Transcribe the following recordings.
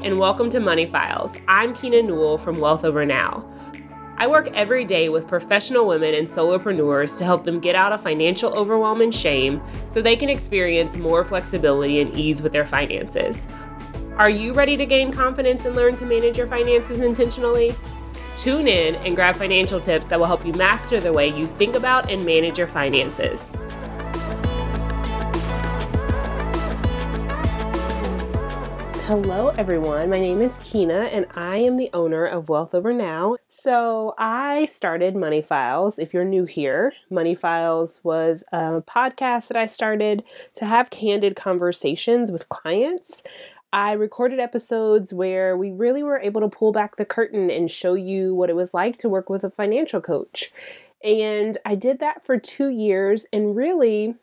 And welcome to Money Files. I'm Keena Newell from Wealth Over Now. I work every day with professional women and solopreneurs to help them get out of financial overwhelm and shame so they can experience more flexibility and ease with their finances. Are you ready to gain confidence and learn to manage your finances intentionally? Tune in and grab financial tips that will help you master the way you think about and manage your finances. Hello, everyone. My name is Kina, and I am the owner of Wealth Over Now. So, I started Money Files. If you're new here, Money Files was a podcast that I started to have candid conversations with clients. I recorded episodes where we really were able to pull back the curtain and show you what it was like to work with a financial coach. And I did that for two years, and really,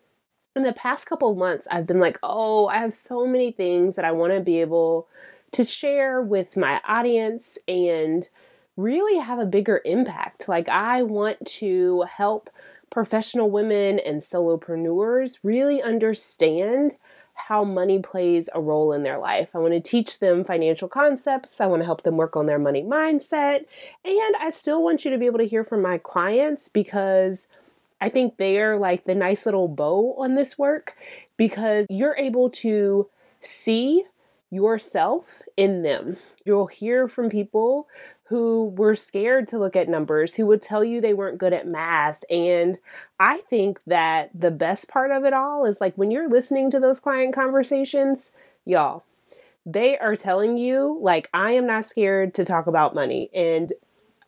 in the past couple of months, I've been like, oh, I have so many things that I want to be able to share with my audience and really have a bigger impact. Like, I want to help professional women and solopreneurs really understand how money plays a role in their life. I want to teach them financial concepts. I want to help them work on their money mindset. And I still want you to be able to hear from my clients because I think they're like the nice little bow on this work because you're able to see yourself in them. You'll hear from people who were scared to look at numbers, who would tell you they weren't good at math. And I think that the best part of it all is like when you're listening to those client conversations, y'all, they are telling you, like, I am not scared to talk about money. And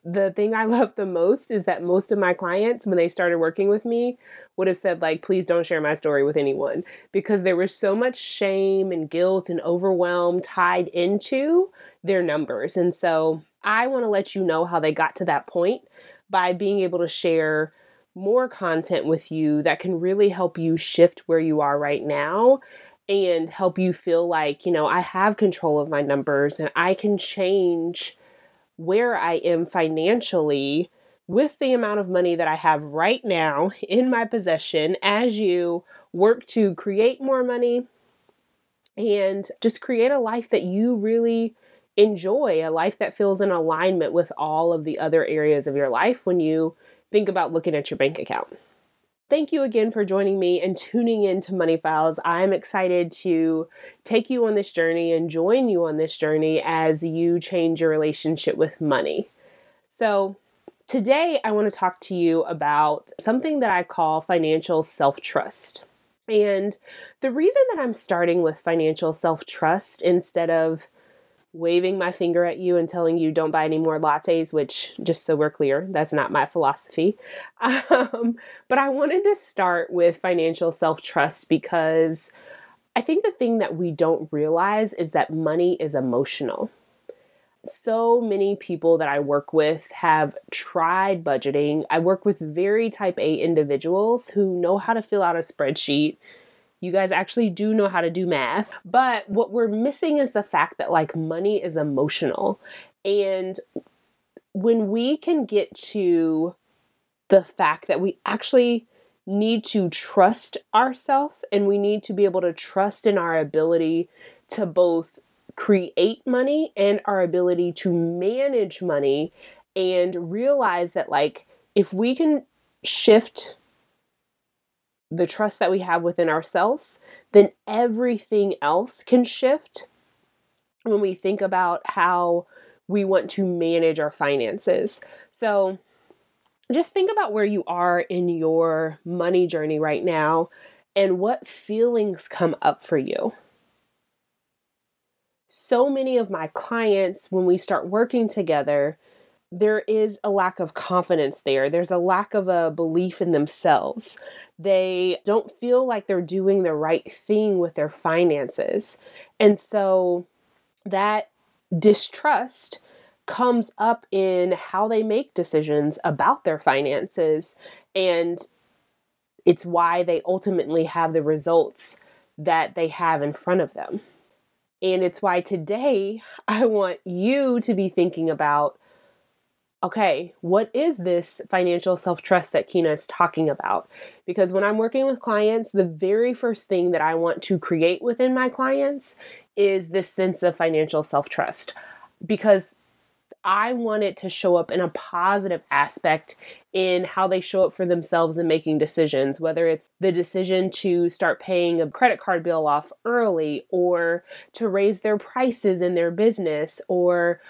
the thing I love the most is that most of my clients, when they started working with me, would have said, like, please don't share my story with anyone because there was so much shame and guilt and overwhelm tied into their numbers. And so I want to let you know how they got to that point by being able to share more content with you that can really help you shift where you are right now and help you feel like, you know, I have control of my numbers and I can change where I am financially with the amount of money that I have right now in my possession as you work to create more money and just create a life that you really enjoy, a life that feels in alignment with all of the other areas of your life when you think about looking at your bank account. Thank you again for joining me and tuning in to Money Files. I'm excited to take you on this journey and join you on this journey as you change your relationship with money. So, today I want to talk to you about something that I call financial self trust. And the reason that I'm starting with financial self trust instead of waving my finger at you and telling you don't buy any more lattes, which, just so we're clear, that's not my philosophy. Um, but I wanted to start with financial self trust because I think the thing that we don't realize is that money is emotional. So many people that I work with have tried budgeting. I work with very type A individuals who know how to fill out a spreadsheet, you guys actually do know how to do math. But what we're missing is the fact that like money is emotional. And when we can get to the fact that we actually need to trust ourselves and we need to be able to trust in our ability to both create money and our ability to manage money and realize that like if we can shift the trust that we have within ourselves, then everything else can shift when we think about how we want to manage our finances. So, just think about where you are in your money journey right now and what feelings come up for you. So many of my clients, when we start working together, there is a lack of confidence there. There's a lack of a belief in themselves. They don't feel like they're doing the right thing with their finances. And so that distrust comes up in how they make decisions about their finances. And it's why they ultimately have the results that they have in front of them. And it's why today I want you to be thinking about okay, what is this financial self trust that Kina is talking about? Because when I'm working with clients, the very first thing that I want to create within my clients is this sense of financial self trust. Because I want it to show up in a positive aspect in how they show up for themselves in making decisions, whether it's the decision to start paying a credit card bill off early or to raise their prices in their business or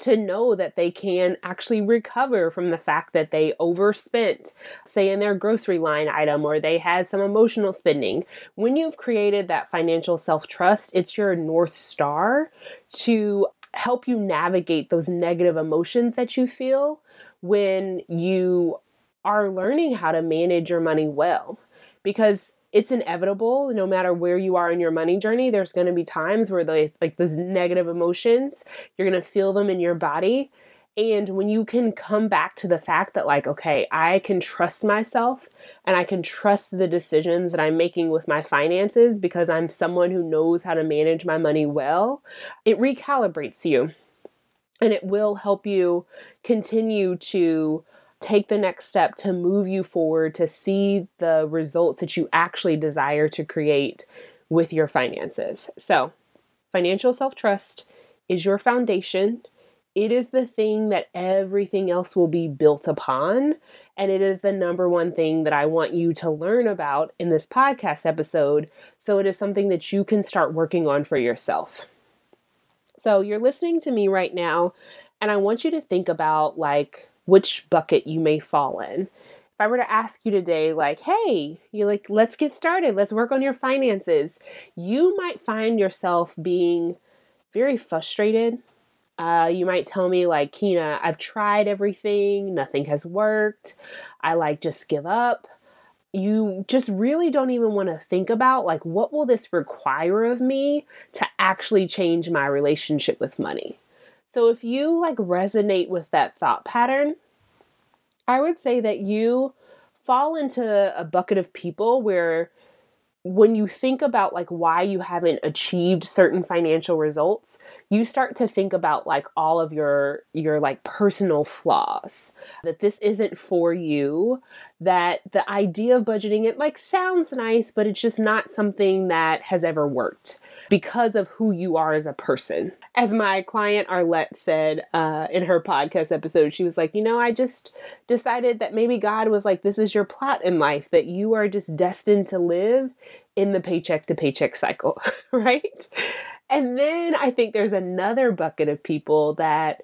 to know that they can actually recover from the fact that they overspent, say in their grocery line item, or they had some emotional spending. When you've created that financial self trust, it's your North Star to help you navigate those negative emotions that you feel when you are learning how to manage your money well. Because it's inevitable no matter where you are in your money journey there's going to be times where the like those negative emotions you're going to feel them in your body. And when you can come back to the fact that like okay i can trust myself and i can trust the decisions that i'm making with my finances because i'm someone who knows how to manage my money well it recalibrates you. And it will help you continue to take the next step to move you forward to see the results that you actually desire to create with your finances. So, financial self trust is your foundation. It is the thing that everything else will be built upon. And it is the number one thing that I want you to learn about in this podcast episode. So it is something that you can start working on for yourself. So you're listening to me right now, and I want you to think about like, which bucket you may fall in. If I were to ask you today, like, hey, you're like, let's get started, let's work on your finances, you might find yourself being very frustrated. Uh, you might tell me, like, Kina, I've tried everything, nothing has worked. I like just give up. You just really don't even want to think about, like, what will this require of me to actually change my relationship with money? So if you like resonate with that thought pattern, I would say that you fall into a bucket of people where when you think about like why you haven't achieved certain financial results you start to think about like all of your your like personal flaws that this isn't for you that the idea of budgeting it like sounds nice but it's just not something that has ever worked because of who you are as a person. As my client Arlette said uh, in her podcast episode, she was like, You know, I just decided that maybe God was like, This is your plot in life, that you are just destined to live in the paycheck to paycheck cycle, right? And then I think there's another bucket of people that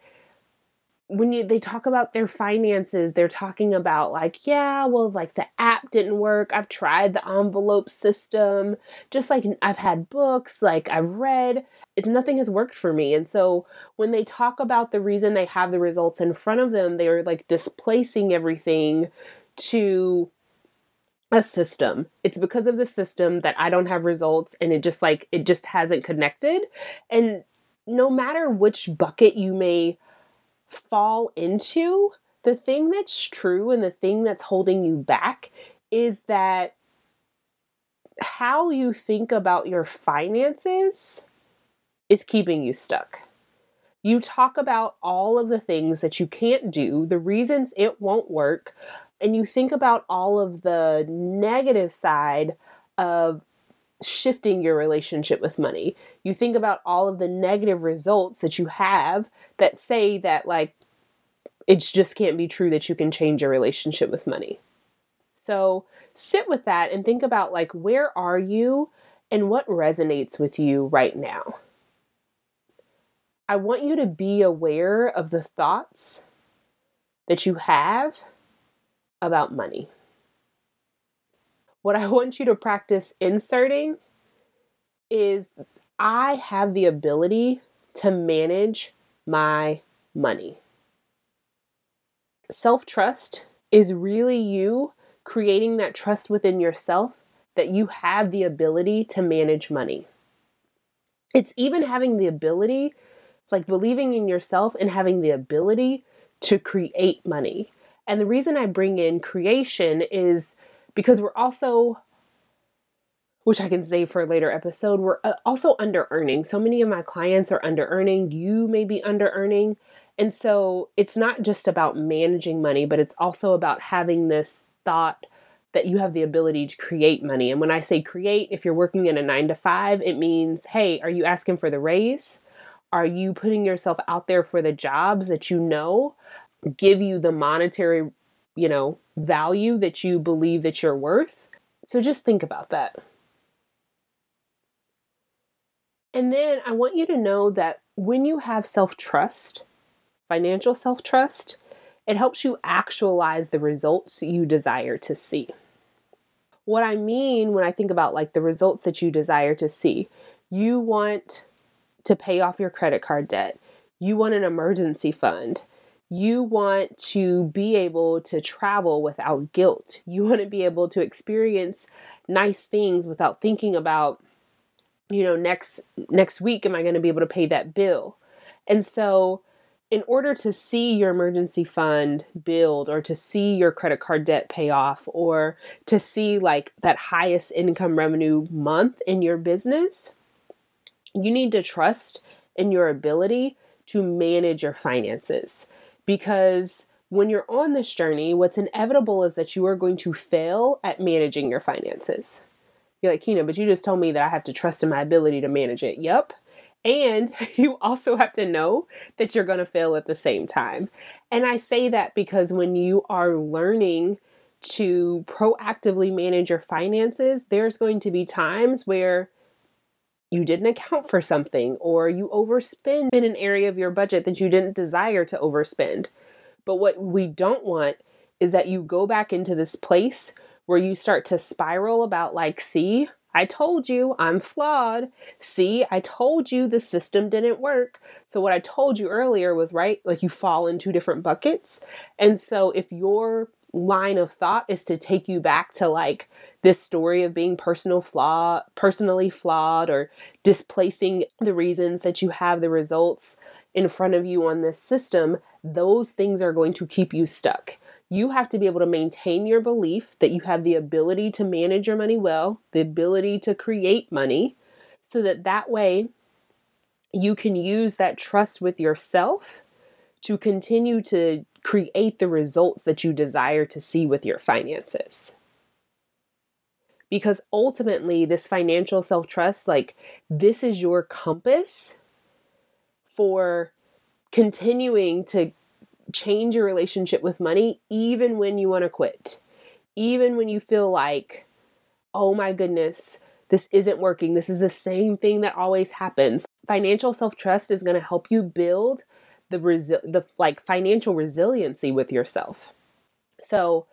when you they talk about their finances they're talking about like yeah well like the app didn't work. I've tried the envelope system. Just like i've had books like i've read. It's nothing has worked for me. And so when they talk about the reason they have the results in front of them they're like displacing everything to a system. It's because of the system that i don't have results and it just like it just hasn't connected. And no matter which bucket you may fall into, the thing that's true and the thing that's holding you back is that how you think about your finances is keeping you stuck. You talk about all of the things that you can't do, the reasons it won't work, and you think about all of the negative side of shifting your relationship with money. You think about all of the negative results that you have that say that, like, it just can't be true that you can change your relationship with money. So sit with that and think about, like, where are you and what resonates with you right now? I want you to be aware of the thoughts that you have about money. What I want you to practice inserting is I have the ability to manage my money. Self trust is really you creating that trust within yourself that you have the ability to manage money. It's even having the ability, like believing in yourself and having the ability to create money. And the reason I bring in creation is because we're also which I can save for a later episode, we're uh, also under earning. So many of my clients are under earning. You may be under earning. And so it's not just about managing money, but it's also about having this thought that you have the ability to create money. And when I say create, if you're working in a nine to five, it means, hey, are you asking for the raise? Are you putting yourself out there for the jobs that you know give you the monetary, you know, value that you believe that you're worth? So just think about that. And then I want you to know that when you have self trust, financial self trust, it helps you actualize the results you desire to see. What I mean when I think about like the results that you desire to see, you want to pay off your credit card debt, you want an emergency fund, you want to be able to travel without guilt, you want to be able to experience nice things without thinking about you know next next week am i going to be able to pay that bill? And so in order to see your emergency fund build or to see your credit card debt pay off or to see like that highest income revenue month in your business, you need to trust in your ability to manage your finances because when you're on this journey, what's inevitable is that you are going to fail at managing your finances. You're like, Kina, but you just told me that I have to trust in my ability to manage it. Yep. And you also have to know that you're going to fail at the same time. And I say that because when you are learning to proactively manage your finances, there's going to be times where you didn't account for something or you overspend in an area of your budget that you didn't desire to overspend. But what we don't want is that you go back into this place where you start to spiral about, like, see, I told you I'm flawed. See, I told you the system didn't work. So, what I told you earlier was right, like you fall in two different buckets. And so, if your line of thought is to take you back to like this story of being personal flaw personally flawed or displacing the reasons that you have the results in front of you on this system those things are going to keep you stuck you have to be able to maintain your belief that you have the ability to manage your money well, the ability to create money, so that that way you can use that trust with yourself to continue to create the results that you desire to see with your finances. Because ultimately, this financial self trust, like, this is your compass for continuing to change your relationship with money even when you want to quit. Even when you feel like, oh my goodness, this isn't working. This is the same thing that always happens. Financial self-trust is going to help you build the resi- the like financial resiliency with yourself. So,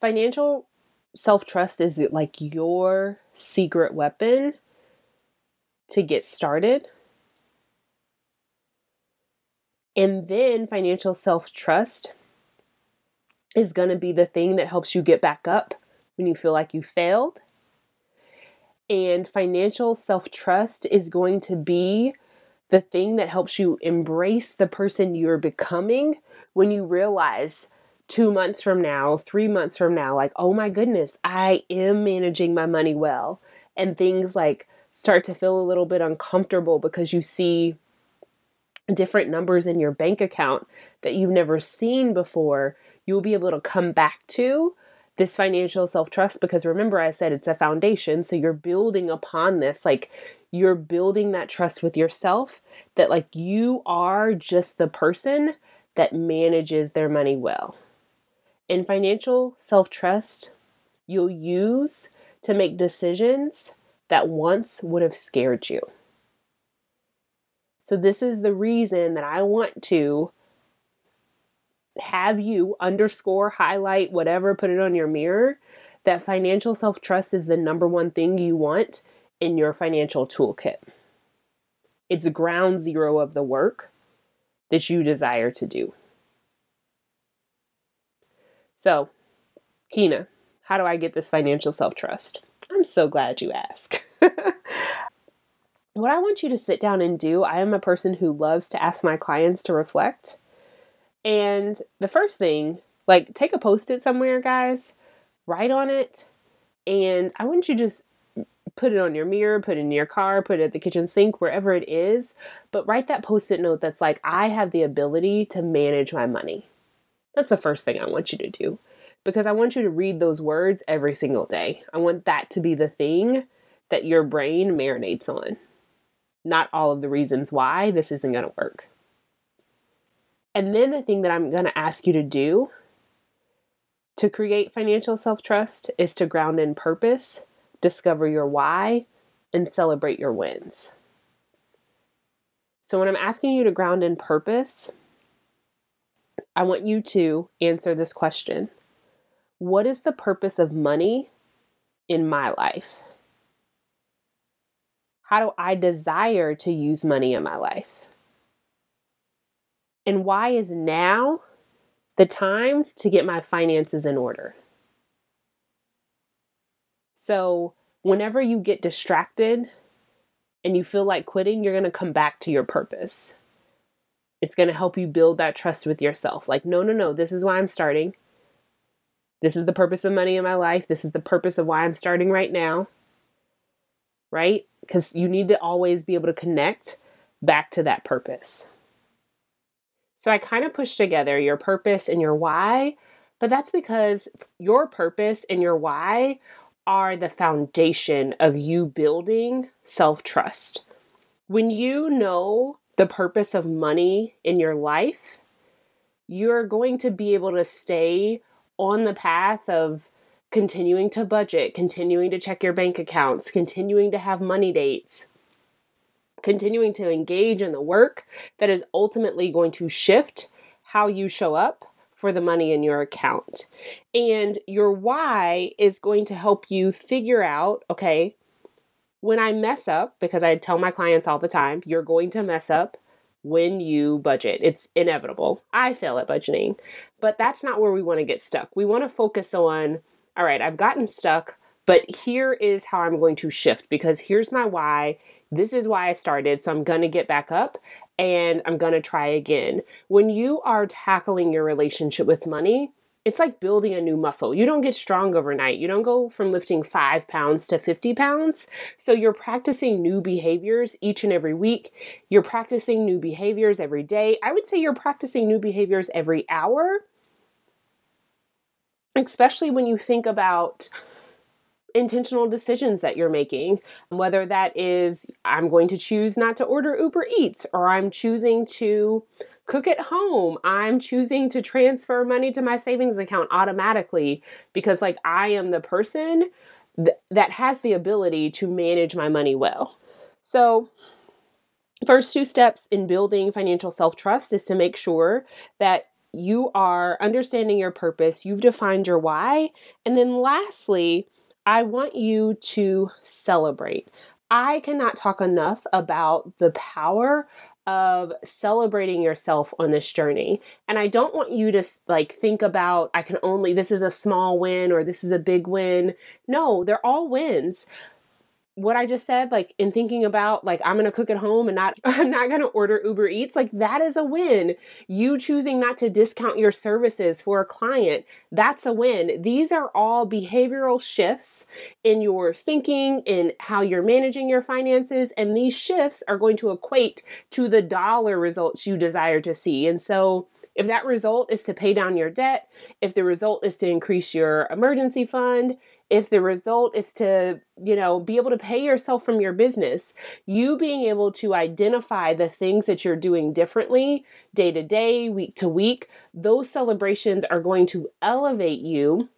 financial self-trust is like your secret weapon to get started and then financial self trust is going to be the thing that helps you get back up when you feel like you failed. And financial self trust is going to be the thing that helps you embrace the person you're becoming when you realize two months from now, three months from now, like, oh my goodness, I am managing my money well. And things like start to feel a little bit uncomfortable because you see different numbers in your bank account that you've never seen before, you'll be able to come back to this financial self trust because remember, I said it's a foundation. So you're building upon this. Like you're building that trust with yourself that, like, you are just the person that manages their money well. And financial self trust, you'll use to make decisions that once would have scared you. So, this is the reason that I want to have you underscore, highlight, whatever, put it on your mirror that financial self trust is the number one thing you want in your financial toolkit. It's ground zero of the work that you desire to do. So, Kina, how do I get this financial self trust? I'm so glad you asked. what I want you to sit down and do, I am a person who loves to ask my clients to reflect. And the first thing, like take a post it somewhere, guys, write on it. And I want you to just put it on your mirror, put it in your car, put it at the kitchen sink, wherever it is. But write that post it note that's like, I have the ability to manage my money. That's the first thing I want you to do because I want you to read those words every single day. I want that to be the thing that your brain marinates on, not all of the reasons why this isn't going to work. And then the thing that I'm going to ask you to do to create financial self trust is to ground in purpose, discover your why, and celebrate your wins. So, when I'm asking you to ground in purpose, I want you to answer this question What is the purpose of money in my life? How do I desire to use money in my life? And why is now the time to get my finances in order? So, whenever you get distracted and you feel like quitting, you're going to come back to your purpose. It's going to help you build that trust with yourself. Like, no, no, no, this is why I'm starting. This is the purpose of money in my life. This is the purpose of why I'm starting right now. Right? Because you need to always be able to connect back to that purpose. So I kind of push together your purpose and your why, but that's because your purpose and your why are the foundation of you building self trust. When you know the purpose of money in your life, you're going to be able to stay on the path of continuing to budget, continuing to check your bank accounts, continuing to have money dates, continuing to engage in the work that is ultimately going to shift how you show up for the money in your account. And your why is going to help you figure out okay, when I mess up, because I tell my clients all the time, you're going to mess up when you budget. It's inevitable. I fail at budgeting, but that's not where we want to get stuck. We want to focus on, all right, I've gotten stuck, but here is how I'm going to shift because here's my why. This is why I started. So I'm going to get back up and I'm going to try again. When you are tackling your relationship with money, it's like building a new muscle. You don't get strong overnight. You don't go from lifting five pounds to 50 pounds. So you're practicing new behaviors each and every week. You're practicing new behaviors every day. I would say you're practicing new behaviors every hour, especially when you think about intentional decisions that you're making, whether that is, I'm going to choose not to order Uber Eats, or I'm choosing to cook at home. I'm choosing to transfer money to my savings account automatically because, like, I am the person th- that has the ability to manage my money well. So, first two steps in building financial self trust is to make sure that you are understanding your purpose, you've defined your why, and then lastly, I want you to celebrate. I cannot talk enough about the power of celebrating yourself on this journey. And I don't want you to like think about I can only this is a small win or this is a big win. No, they're all wins what I just said, like in thinking about like I'm gonna cook at home and not I'm not gonna order Uber Eats, like that is a win. You choosing not to discount your services for a client, that's a win. These are all behavioral shifts in your thinking, in how you're managing your finances, and these shifts are going to equate to the dollar results you desire to see. And so if that result is to pay down your debt, if the result is to increase your emergency fund, if the result is to, you know, be able to pay yourself from your business, you being able to identify the things that you're doing differently day to day, week to week, those celebrations are going to elevate you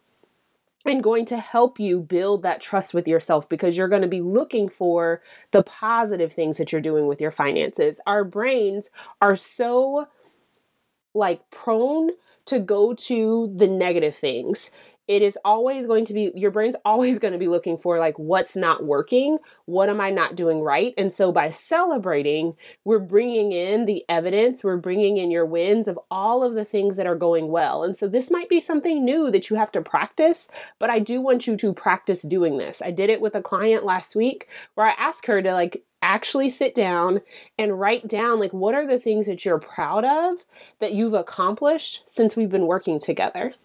and going to help you build that trust with yourself because you're going to be looking for the positive things that you're doing with your finances. Our brains are so like prone to go to the negative things it is always going to be your brain's always going to be looking for like what's not working? What am i not doing right? And so by celebrating we're bringing in the evidence we're bringing in your wins of all of the things that are going well. And so this might be something new that you have to practice but i do want you to practice doing this. I did it with a client last week where i asked her to like actually sit down and write down like what are the things that you're proud of that you've accomplished since we've been working together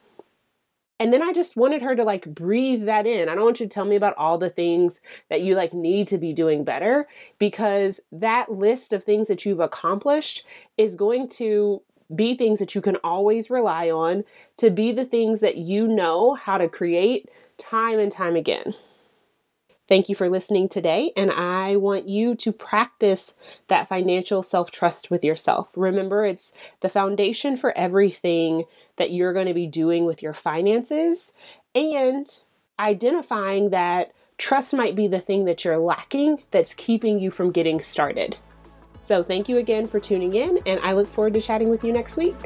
And then I just wanted her to like breathe that in. I don't want you to tell me about all the things that you like need to be doing better because that list of things that you've accomplished is going to be things that you can always rely on to be the things that you know how to create time and time again. Thank you for listening today, and I want you to practice that financial self trust with yourself. Remember, it's the foundation for everything that you're going to be doing with your finances, and identifying that trust might be the thing that you're lacking that's keeping you from getting started. So, thank you again for tuning in, and I look forward to chatting with you next week.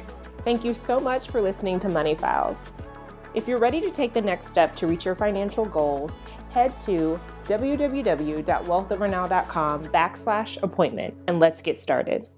Thank you so much for listening to Money Files. If you're ready to take the next step to reach your financial goals, head to www.wealthovernow.com backslash appointment and let's get started.